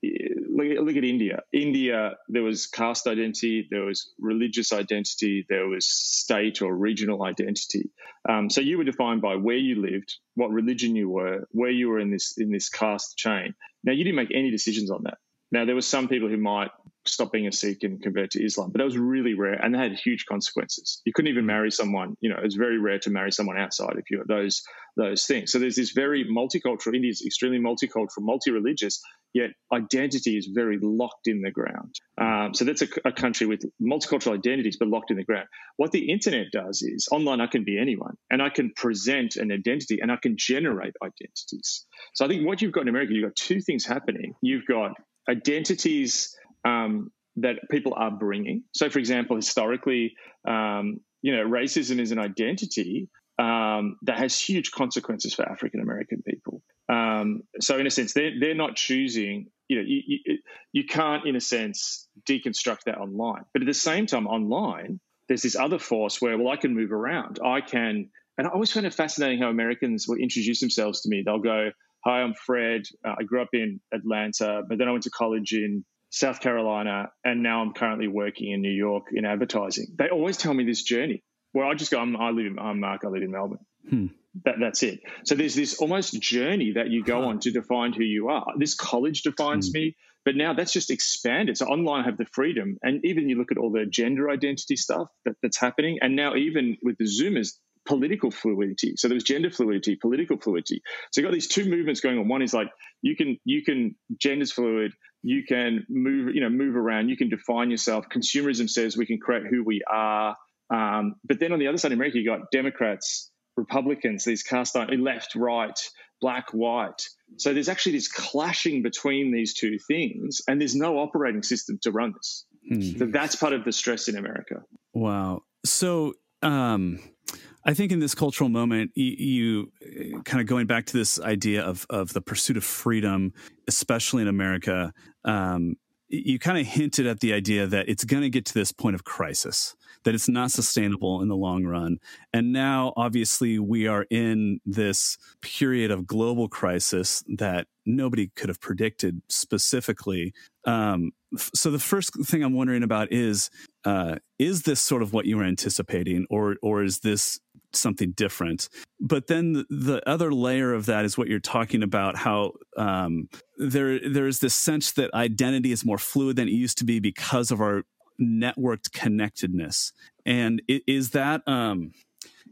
look, at India. India, there was caste identity, there was religious identity, there was state or regional identity. Um, so you were defined by where you lived, what religion you were, where you were in this in this caste chain. Now you didn't make any decisions on that. Now there were some people who might stop being a Sikh and convert to Islam, but that was really rare, and they had huge consequences. You couldn't even marry someone. You know, it's very rare to marry someone outside if you're those those things. So there's this very multicultural. India is extremely multicultural, multi-religious, yet identity is very locked in the ground. Um, so that's a, a, country with multicultural identities, but locked in the ground. What the internet does is online, I can be anyone, and I can present an identity, and I can generate identities. So I think what you've got in America, you've got two things happening. You've got identities um, that people are bringing. So, for example, historically, um, you know, racism is an identity um, that has huge consequences for African American people. Um, so, in a sense, they're, they're not choosing, you know, you, you, you can't, in a sense, deconstruct that online. But at the same time, online, there's this other force where, well, I can move around. I can, and I always find it fascinating how Americans will introduce themselves to me. They'll go, Hi, I'm Fred. Uh, I grew up in Atlanta, but then I went to college in South Carolina, and now I'm currently working in New York in advertising. They always tell me this journey where I just go, I'm, I live in, I'm Mark, I live in Melbourne. Hmm. That, that's it. So there's this almost journey that you go huh. on to define who you are. This college defines hmm. me, but now that's just expanded. So online I have the freedom, and even you look at all the gender identity stuff that, that's happening, and now even with the Zoomers, political fluidity. So there was gender fluidity, political fluidity. So you got these two movements going on. One is like you can you can gender's fluid, you can move you know move around, you can define yourself. Consumerism says we can create who we are. Um, but then on the other side in America, you got Democrats, Republicans, these cast iron, left, right, black, white. So there's actually this clashing between these two things, and there's no operating system to run this. Hmm. So that's part of the stress in America. Wow. So um, I think in this cultural moment, you, you, kind of going back to this idea of of the pursuit of freedom, especially in America. Um, you kind of hinted at the idea that it's going to get to this point of crisis, that it's not sustainable in the long run. And now, obviously, we are in this period of global crisis that nobody could have predicted specifically. Um, so, the first thing I'm wondering about is uh, is this sort of what you were anticipating, or or is this something different. But then the, the, other layer of that is what you're talking about how um, there there's this sense that identity is more fluid than it used to be because of our networked connectedness. And is that um,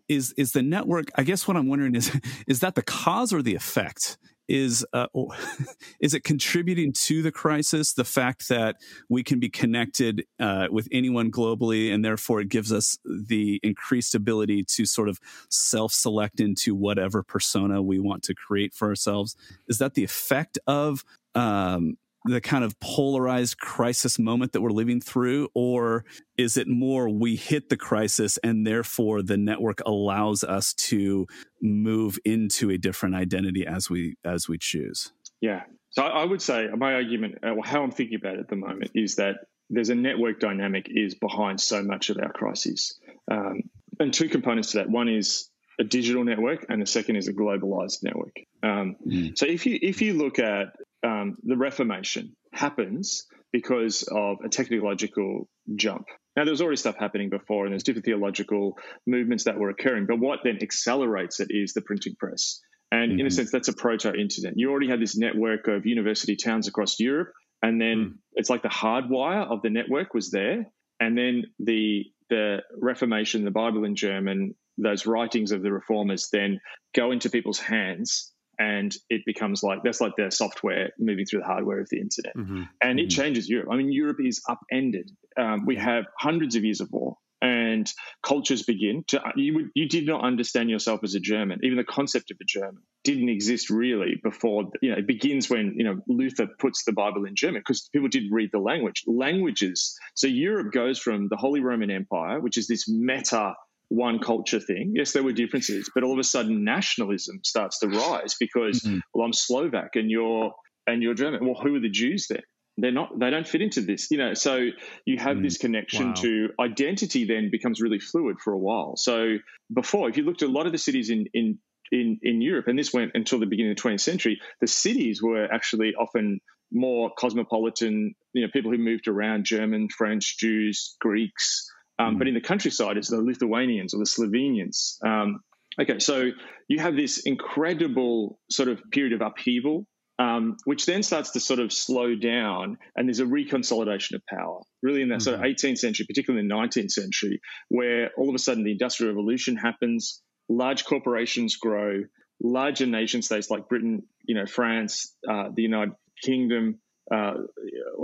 is is the network? I guess what I'm wondering is is that the cause or the effect? Is uh, is it contributing to the crisis the fact that we can be connected uh, with anyone globally and therefore it gives us the increased ability to sort of self-select into whatever persona we want to create for ourselves? Is that the effect of um, the kind of polarized crisis moment that we're living through or is it more we hit the crisis and therefore the network allows us to move into a different identity as we as we choose? Yeah. So i would say my argument or uh, how i'm thinking about it at the moment is that there's a network dynamic is behind so much of our crises. Um, and two components to that. One is a digital network and the second is a globalized network. Um, mm. so if you if you look at um, the Reformation happens because of a technological jump. Now, there was already stuff happening before, and there's different theological movements that were occurring. But what then accelerates it is the printing press. And mm-hmm. in a mm-hmm. sense, that's a proto internet. You already had this network of university towns across Europe. And then mm. it's like the hardwire of the network was there. And then the the Reformation, the Bible in German, those writings of the reformers then go into people's hands and it becomes like that's like the software moving through the hardware of the internet, mm-hmm. and mm-hmm. it changes Europe. I mean, Europe is upended. Um, we have hundreds of years of war, and cultures begin to you would you did not understand yourself as a German. Even the concept of a German didn't exist really before. You know, it begins when you know Luther puts the Bible in German because people did read the language. Languages. So Europe goes from the Holy Roman Empire, which is this meta one culture thing. Yes, there were differences, but all of a sudden nationalism starts to rise because mm-hmm. well, I'm Slovak and you're and you're German. Well, who are the Jews then? They're not. They don't fit into this, you know. So you have mm. this connection wow. to identity. Then becomes really fluid for a while. So before, if you looked at a lot of the cities in in in, in Europe, and this went until the beginning of the 20th century, the cities were actually often more cosmopolitan. You know, people who moved around: German, French, Jews, Greeks. Um, But mm. in the countryside, it's the Lithuanians or the Slovenians. Um, okay, so you have this incredible sort of period of upheaval, um, which then starts to sort of slow down, and there's a reconsolidation of power, really in that mm-hmm. sort of 18th mm-hmm. century, particularly in the 19th century, where all of a sudden the Industrial Revolution happens, large corporations grow, larger nation states like Britain, you know, France, uh, the United Kingdom, uh,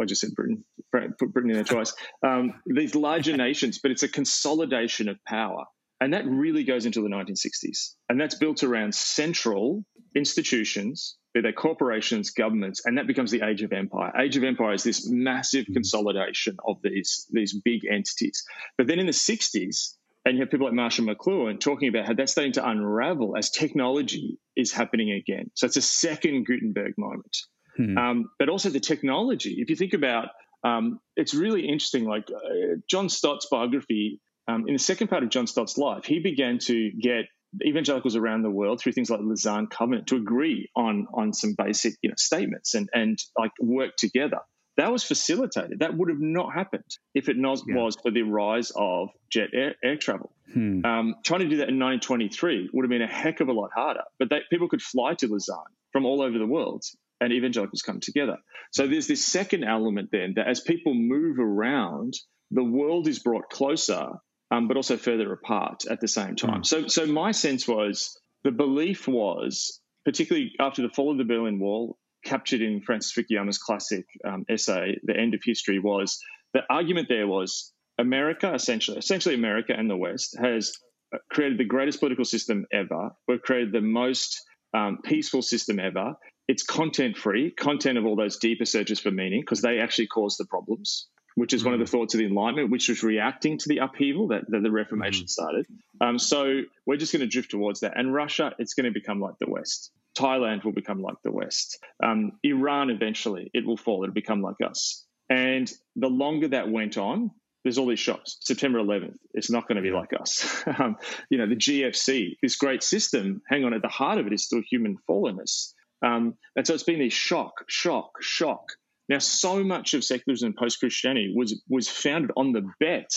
I just said Britain, put Britain in there twice. Um, these larger nations, but it's a consolidation of power. And that really goes into the 1960s. And that's built around central institutions, be they corporations, governments, and that becomes the age of empire. Age of empire is this massive mm-hmm. consolidation of these, these big entities. But then in the 60s, and you have people like Marshall McLuhan talking about how that's starting to unravel as technology is happening again. So it's a second Gutenberg moment. Hmm. Um, but also the technology. If you think about, um, it's really interesting. Like uh, John Stott's biography, um, in the second part of John Stott's life, he began to get evangelicals around the world through things like Lausanne Covenant to agree on on some basic you know statements and and like work together. That was facilitated. That would have not happened if it not yeah. was for the rise of jet air, air travel. Hmm. Um, trying to do that in 1923 would have been a heck of a lot harder. But they, people could fly to Lausanne from all over the world and evangelicals come together. So there's this second element then that as people move around, the world is brought closer, um, but also further apart at the same time. Mm. So, so my sense was the belief was, particularly after the fall of the Berlin Wall, captured in Francis Fukuyama's classic um, essay, The End of History, was the argument there was America, essentially, essentially America and the West has uh, created the greatest political system ever. We've created the most um, peaceful system ever. It's content free, content of all those deeper searches for meaning, because they actually cause the problems, which is mm-hmm. one of the mm-hmm. thoughts of the Enlightenment, which was reacting to the upheaval that, that the Reformation mm-hmm. started. Um, so we're just going to drift towards that. And Russia, it's going to become like the West. Thailand will become like the West. Um, Iran, eventually, it will fall. It'll become like us. And the longer that went on, there's all these shocks. September 11th, it's not going to be like us. um, you know, the GFC, this great system, hang on, at the heart of it is still human fallenness. Um, and so it's been this shock, shock, shock. Now, so much of secularism and post Christianity was was founded on the bet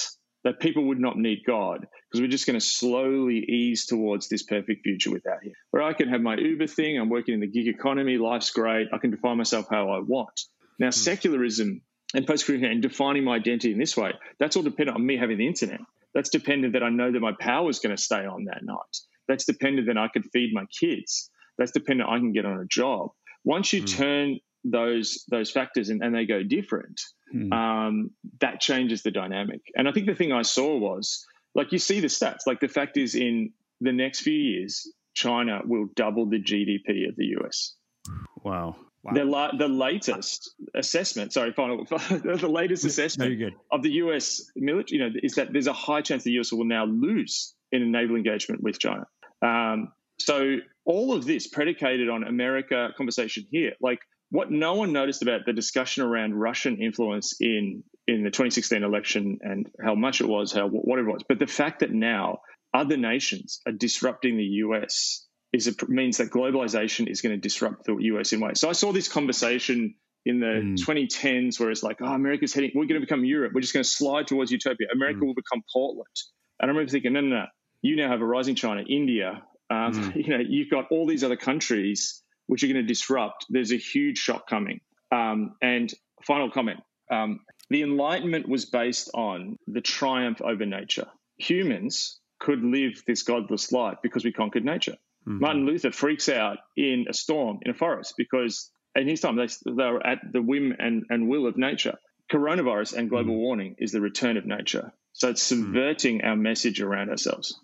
that people would not need God because we're just going to slowly ease towards this perfect future without Him. Where I can have my Uber thing, I'm working in the gig economy, life's great, I can define myself how I want. Now, mm. secularism and post Christianity and defining my identity in this way, that's all dependent on me having the internet. That's dependent that I know that my power is going to stay on that night. That's dependent that I can feed my kids. That's dependent I can get on a job. Once you mm. turn those those factors and, and they go different, mm. um, that changes the dynamic. And I think the thing I saw was like you see the stats. Like the fact is, in the next few years, China will double the GDP of the US. Wow. Wow. The, la- the latest assessment, sorry, final, the latest assessment no, of the US military, you know, is that there's a high chance the US will now lose in a naval engagement with China. Um, so all of this predicated on America conversation here, like what no one noticed about the discussion around Russian influence in in the 2016 election and how much it was, how whatever it was, but the fact that now other nations are disrupting the US is it means that globalization is going to disrupt the US in ways. So I saw this conversation in the mm. 2010s where it's like, oh, America's heading, we're going to become Europe. We're just going to slide towards utopia. America mm. will become Portland. And I remember thinking, no, no, no. You now have a rising China, India. Um, mm. You know, you've got all these other countries which are going to disrupt. There's a huge shock coming. Um, and final comment: um, the Enlightenment was based on the triumph over nature. Humans could live this godless life because we conquered nature. Mm-hmm. Martin Luther freaks out in a storm in a forest because in his time they, they were at the whim and, and will of nature. Coronavirus and global mm-hmm. warming is the return of nature. So it's mm-hmm. subverting mm-hmm. our message around ourselves.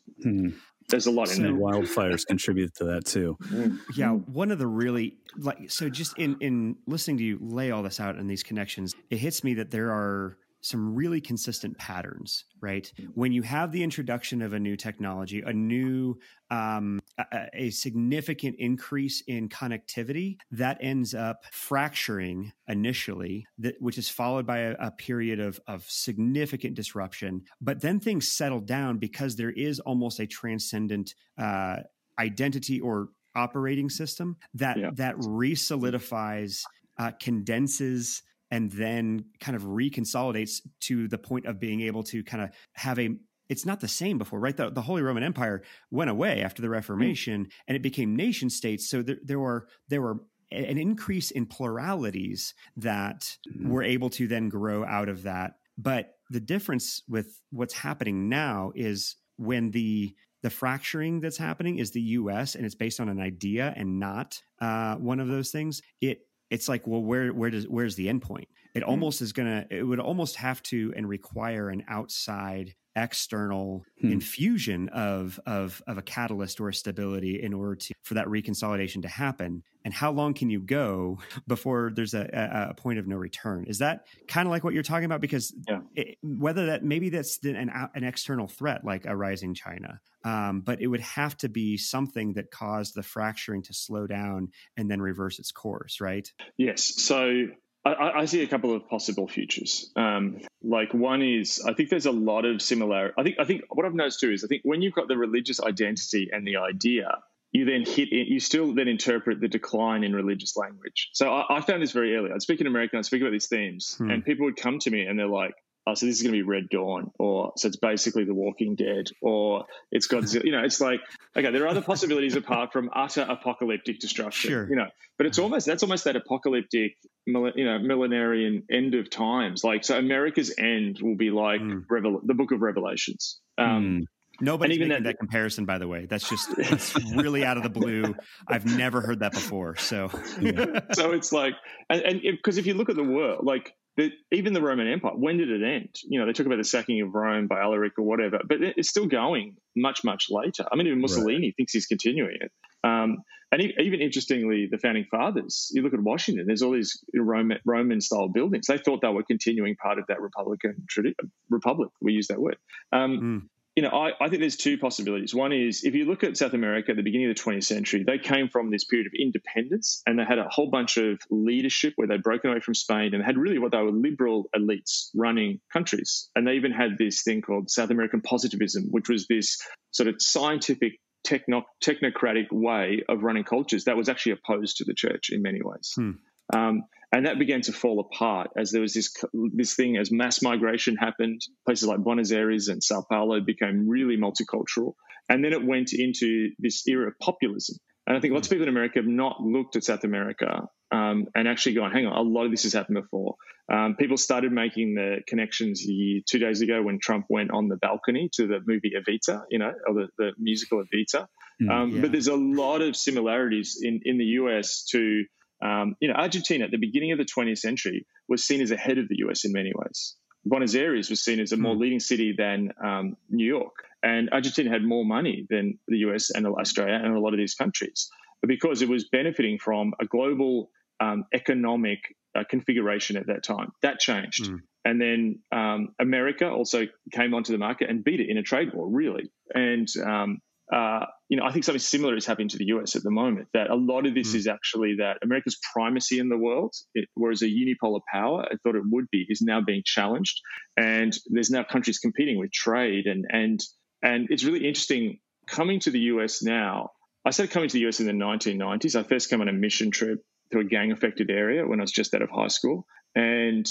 There's a lot so, in there. Wildfires contribute to that too. Mm-hmm. Yeah, one of the really like so just in in listening to you lay all this out and these connections, it hits me that there are some really consistent patterns, right? When you have the introduction of a new technology, a new, um, a, a, significant increase in connectivity, that ends up fracturing initially, that, which is followed by a, a period of, of significant disruption. But then things settle down because there is almost a transcendent uh, identity or operating system that yeah. that resolidifies, uh, condenses and then kind of reconsolidates to the point of being able to kind of have a it's not the same before, right? The, the Holy Roman Empire went away after the Reformation, mm. and it became nation states. So there, there were there were an increase in pluralities that mm. were able to then grow out of that. But the difference with what's happening now is when the the fracturing that's happening is the U.S. and it's based on an idea and not uh, one of those things. It it's like well where where does where's the endpoint it mm-hmm. almost is gonna it would almost have to and require an outside external hmm. infusion of of of a catalyst or a stability in order to for that reconsolidation to happen? And how long can you go before there's a, a, point of no return? Is that kind of like what you're talking about? Because yeah. it, whether that maybe that's an, an external threat like a rising china um, but it would have to be something that caused the fracturing to slow down and then reverse its course right? Yes. So I, I, see a couple of possible futures. Um, like one is, I think there's a lot of similarity. I think I think what I've noticed too is I think when you've got the religious identity and the idea, you then hit it, you still then interpret the decline in religious language. So I, I found this very early. I'd speak in American, I'd speak about these themes, hmm. and people would come to me and they're like, oh, so this is going to be Red Dawn, or so it's basically The Walking Dead, or it's Godzilla. you know, it's like okay, there are other possibilities apart from utter apocalyptic destruction. Sure. You know, but it's almost that's almost that apocalyptic, you know, millenarian end of times. Like so, America's end will be like mm. Revel- the Book of Revelations. Um, mm. Nobody's making that, that, comparison, by the way. That's just that's really out of the blue. I've never heard that before. So, yeah. so it's like, and because if you look at the world, like that even the Roman Empire, when did it end? You know, they talk about the sacking of Rome by Alaric or whatever, but it's still going much, much later. I mean, even Mussolini right. thinks he's continuing it. Um, and even interestingly, the founding fathers, you look at Washington, there's all these Roman, Roman style buildings. They thought they were continuing part of that Republican tradition. Republic, we use that word. Um, mm you know, I, I, think there's two possibilities. One is if you look at South America at the beginning of the 20th century, they came from this period of independence and they had a whole bunch of leadership where they'd broken away from Spain and had really what they were liberal elites running countries. And they even had this thing called South American positivism, which was this sort of scientific, techno- technocratic way of running cultures that was actually opposed to the church in many ways. Hmm. Um, and that began to fall apart as there was this this thing as mass migration happened. Places like Buenos Aires and Sao Paulo became really multicultural, and then it went into this era of populism. And I think lots of people in America have not looked at South America um, and actually gone, hang on, a lot of this has happened before. Um, people started making the connections two days ago when Trump went on the balcony to the movie Evita, you know, or the, the musical Evita. Mm, um, yeah. But there's a lot of similarities in, in the US to um, you know, Argentina at the beginning of the 20th century was seen as ahead of the US in many ways. Buenos Aires was seen as a more hmm. leading city than um, New York, and Argentina had more money than the US and Australia and a lot of these countries, but because it was benefiting from a global um, economic uh, configuration at that time. That changed. Mm. And then um, America also came onto the market and beat it in a trade war, really. And um, uh, you know, I think something similar is happening to the US at the moment. That a lot of this mm. is actually that America's primacy in the world, it, whereas a unipolar power I thought it would be, is now being challenged, and there's now countries competing with trade, and and and it's really interesting coming to the US now. I started coming to the US in the 1990s. I first came on a mission trip to a gang affected area when I was just out of high school, and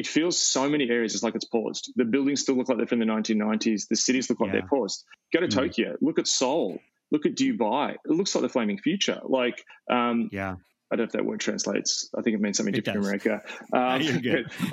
it feels so many areas it's like it's paused. The buildings still look like they're from the 1990s. The cities look like yeah. they're paused. Go to mm. Tokyo, look at Seoul, look at Dubai. It looks like the flaming future. Like, um, yeah. I don't know if that word translates. I think it means something it different does. in America.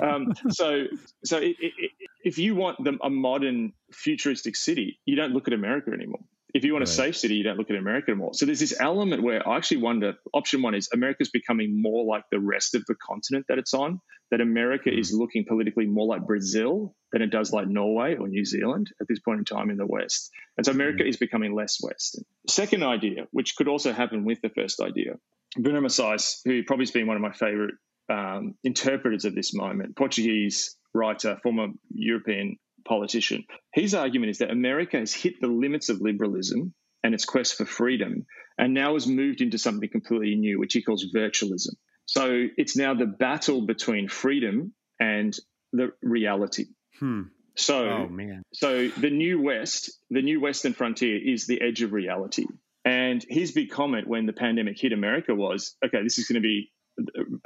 Um, um, so, so it, it, if you want the, a modern futuristic city, you don't look at America anymore if you want right. a safe city, you don't look at America anymore. So there's this element where I actually wonder option one is America's becoming more like the rest of the continent that it's on, that America mm. is looking politically more like Brazil than it does like Norway or New Zealand at this point in time in the West. And so America mm. is becoming less Western. Second idea, which could also happen with the first idea, Bruno Maçães, who probably has been one of my favorite um, interpreters of this moment, Portuguese writer, former European politician. His argument is that America has hit the limits of liberalism and its quest for freedom and now has moved into something completely new, which he calls virtualism. So it's now the battle between freedom and the reality. Hmm. So, oh, man. so the new West, the new Western frontier is the edge of reality. And his big comment when the pandemic hit America was, okay, this is going to be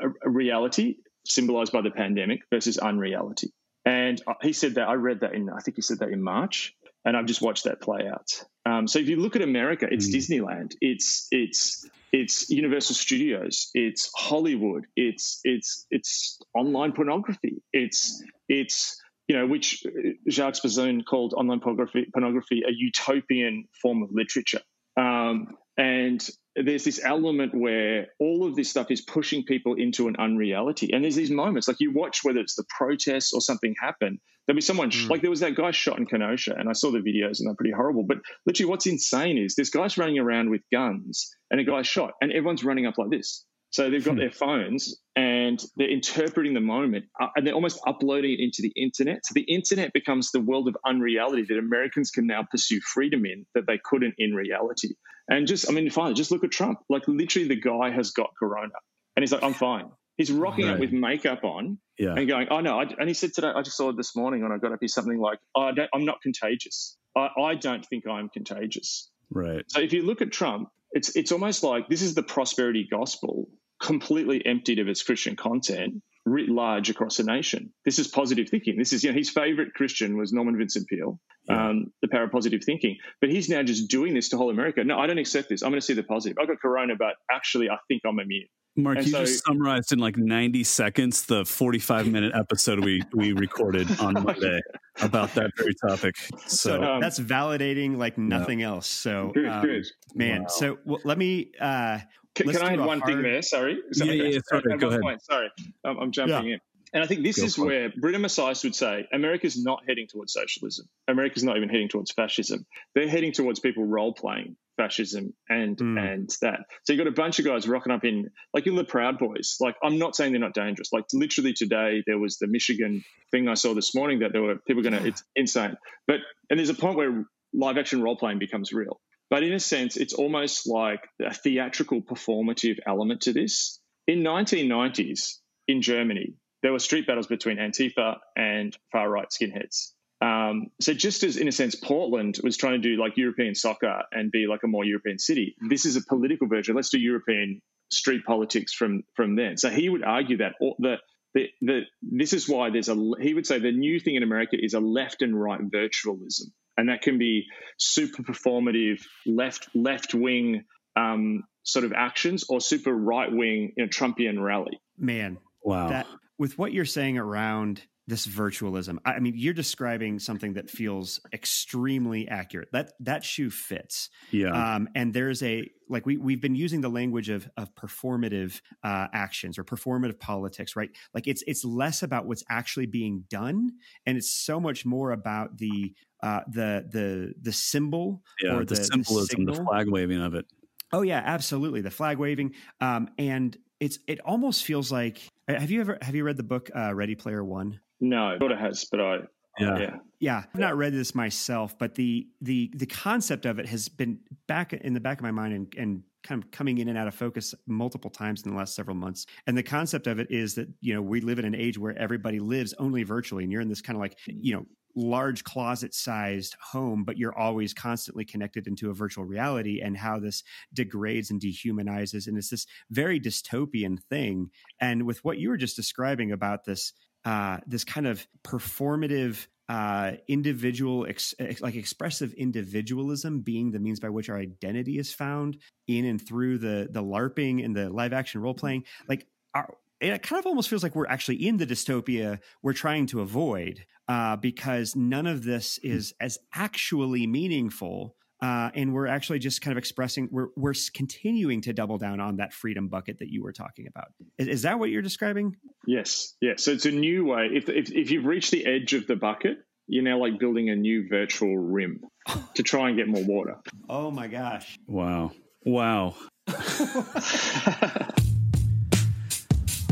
a, a reality symbolized by the pandemic versus unreality. And he said that I read that in I think he said that in March, and I've just watched that play out. Um, so if you look at America, it's mm. Disneyland, it's it's it's Universal Studios, it's Hollywood, it's it's it's online pornography, it's it's you know which Jacques Bazin called online pornography, pornography a utopian form of literature. Um, and there's this element where all of this stuff is pushing people into an unreality. And there's these moments, like you watch whether it's the protests or something happen, there'll be someone, mm. like there was that guy shot in Kenosha, and I saw the videos and they're pretty horrible. But literally, what's insane is this guy's running around with guns and a guy shot, and everyone's running up like this. So they've got hmm. their phones and they're interpreting the moment uh, and they're almost uploading it into the internet. So the internet becomes the world of unreality that Americans can now pursue freedom in that they couldn't in reality. And just, I mean, finally, just look at Trump. Like literally, the guy has got corona and he's like, I'm fine. He's rocking right. up with makeup on yeah. and going, oh no. I, and he said today, I just saw it this morning when I got up, he's something like, oh, I am not contagious. I, I don't think I'm contagious. Right. So if you look at Trump, it's it's almost like this is the prosperity gospel completely emptied of its Christian content writ large across the nation. This is positive thinking. This is, you know, his favorite Christian was Norman Vincent Peale, yeah. um, the power of positive thinking. But he's now just doing this to whole America. No, I don't accept this. I'm going to see the positive. I got corona, but actually, I think I'm immune. Mark, and you so, just summarized in like 90 seconds the 45 minute episode we we recorded on Monday about that very topic. So um, that's validating like nothing yeah. else. So, good, um, good. man. Wow. So well, let me. Uh, can, can I add one hard... thing there? Sorry. Yeah, yeah, yeah, Sorry, go ahead. Point. Sorry, I'm, I'm jumping yeah. in. And I think this Go is where Bruno Maçães would say America's not heading towards socialism. America's not even heading towards fascism. They're heading towards people role playing fascism and mm. and that. So you've got a bunch of guys rocking up in like in the Proud Boys. Like I'm not saying they're not dangerous. Like literally today there was the Michigan thing I saw this morning that there were people going to. It's insane. But and there's a point where live action role playing becomes real. But in a sense, it's almost like a theatrical performative element to this. In 1990s in Germany, there were street battles between Antifa and far right skinheads. Um, so just as in a sense, Portland was trying to do like European soccer and be like a more European city. This is a political version. Let's do European street politics from from then. So he would argue that the the, the this is why there's a he would say the new thing in America is a left and right virtualism, and that can be super performative left left wing um, sort of actions or super right wing you know, Trumpian rally. Man, wow! That with what you're saying around this virtualism. I mean, you're describing something that feels extremely accurate. That that shoe fits. Yeah. Um, and there's a like we we've been using the language of of performative uh, actions or performative politics, right? Like it's it's less about what's actually being done, and it's so much more about the uh, the the the symbol yeah, or the, the symbolism, the, the, flag waving of it. Oh yeah, absolutely, the flag waving, um, and it's it almost feels like. Have you ever have you read the book uh, Ready Player One? No, daughter has, but I yeah. yeah. Yeah. I've not read this myself, but the the the concept of it has been back in the back of my mind and, and kind of coming in and out of focus multiple times in the last several months. And the concept of it is that, you know, we live in an age where everybody lives only virtually and you're in this kind of like, mm-hmm. you know, large closet sized home, but you're always constantly connected into a virtual reality and how this degrades and dehumanizes. And it's this very dystopian thing. And with what you were just describing about this uh, this kind of performative uh, individual, ex- like expressive individualism, being the means by which our identity is found in and through the the LARPing and the live action role playing. Like, our, it kind of almost feels like we're actually in the dystopia we're trying to avoid uh, because none of this hmm. is as actually meaningful uh, and we're actually just kind of expressing we're we're continuing to double down on that freedom bucket that you were talking about. Is, is that what you're describing? Yes, yes. So it's a new way. If, if if you've reached the edge of the bucket, you're now like building a new virtual rim to try and get more water. Oh my gosh! Wow! Wow!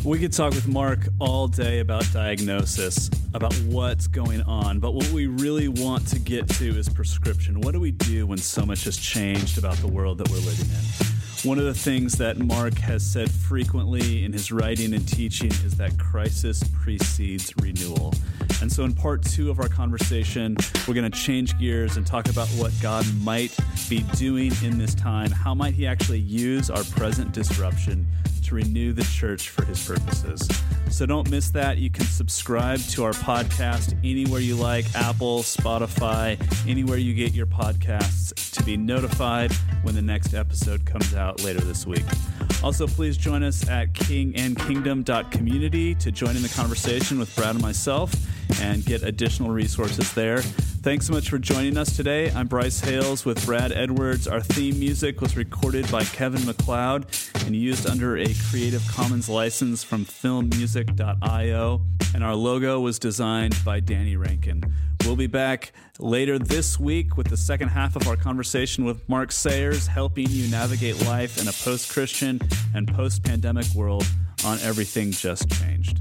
We could talk with Mark all day about diagnosis, about what's going on, but what we really want to get to is prescription. What do we do when so much has changed about the world that we're living in? One of the things that Mark has said frequently in his writing and teaching is that crisis precedes renewal. And so, in part two of our conversation, we're going to change gears and talk about what God might be doing in this time. How might He actually use our present disruption to renew the church for his purposes. So don't miss that. You can subscribe to our podcast anywhere you like Apple, Spotify, anywhere you get your podcasts to be notified when the next episode comes out later this week. Also, please join us at kingandkingdom.community to join in the conversation with Brad and myself and get additional resources there. Thanks so much for joining us today. I'm Bryce Hales with Brad Edwards. Our theme music was recorded by Kevin MacLeod and used under a Creative Commons license from filmmusic.io. And our logo was designed by Danny Rankin. We'll be back later this week with the second half of our conversation with Mark Sayers, helping you navigate life in a post Christian and post pandemic world on Everything Just Changed.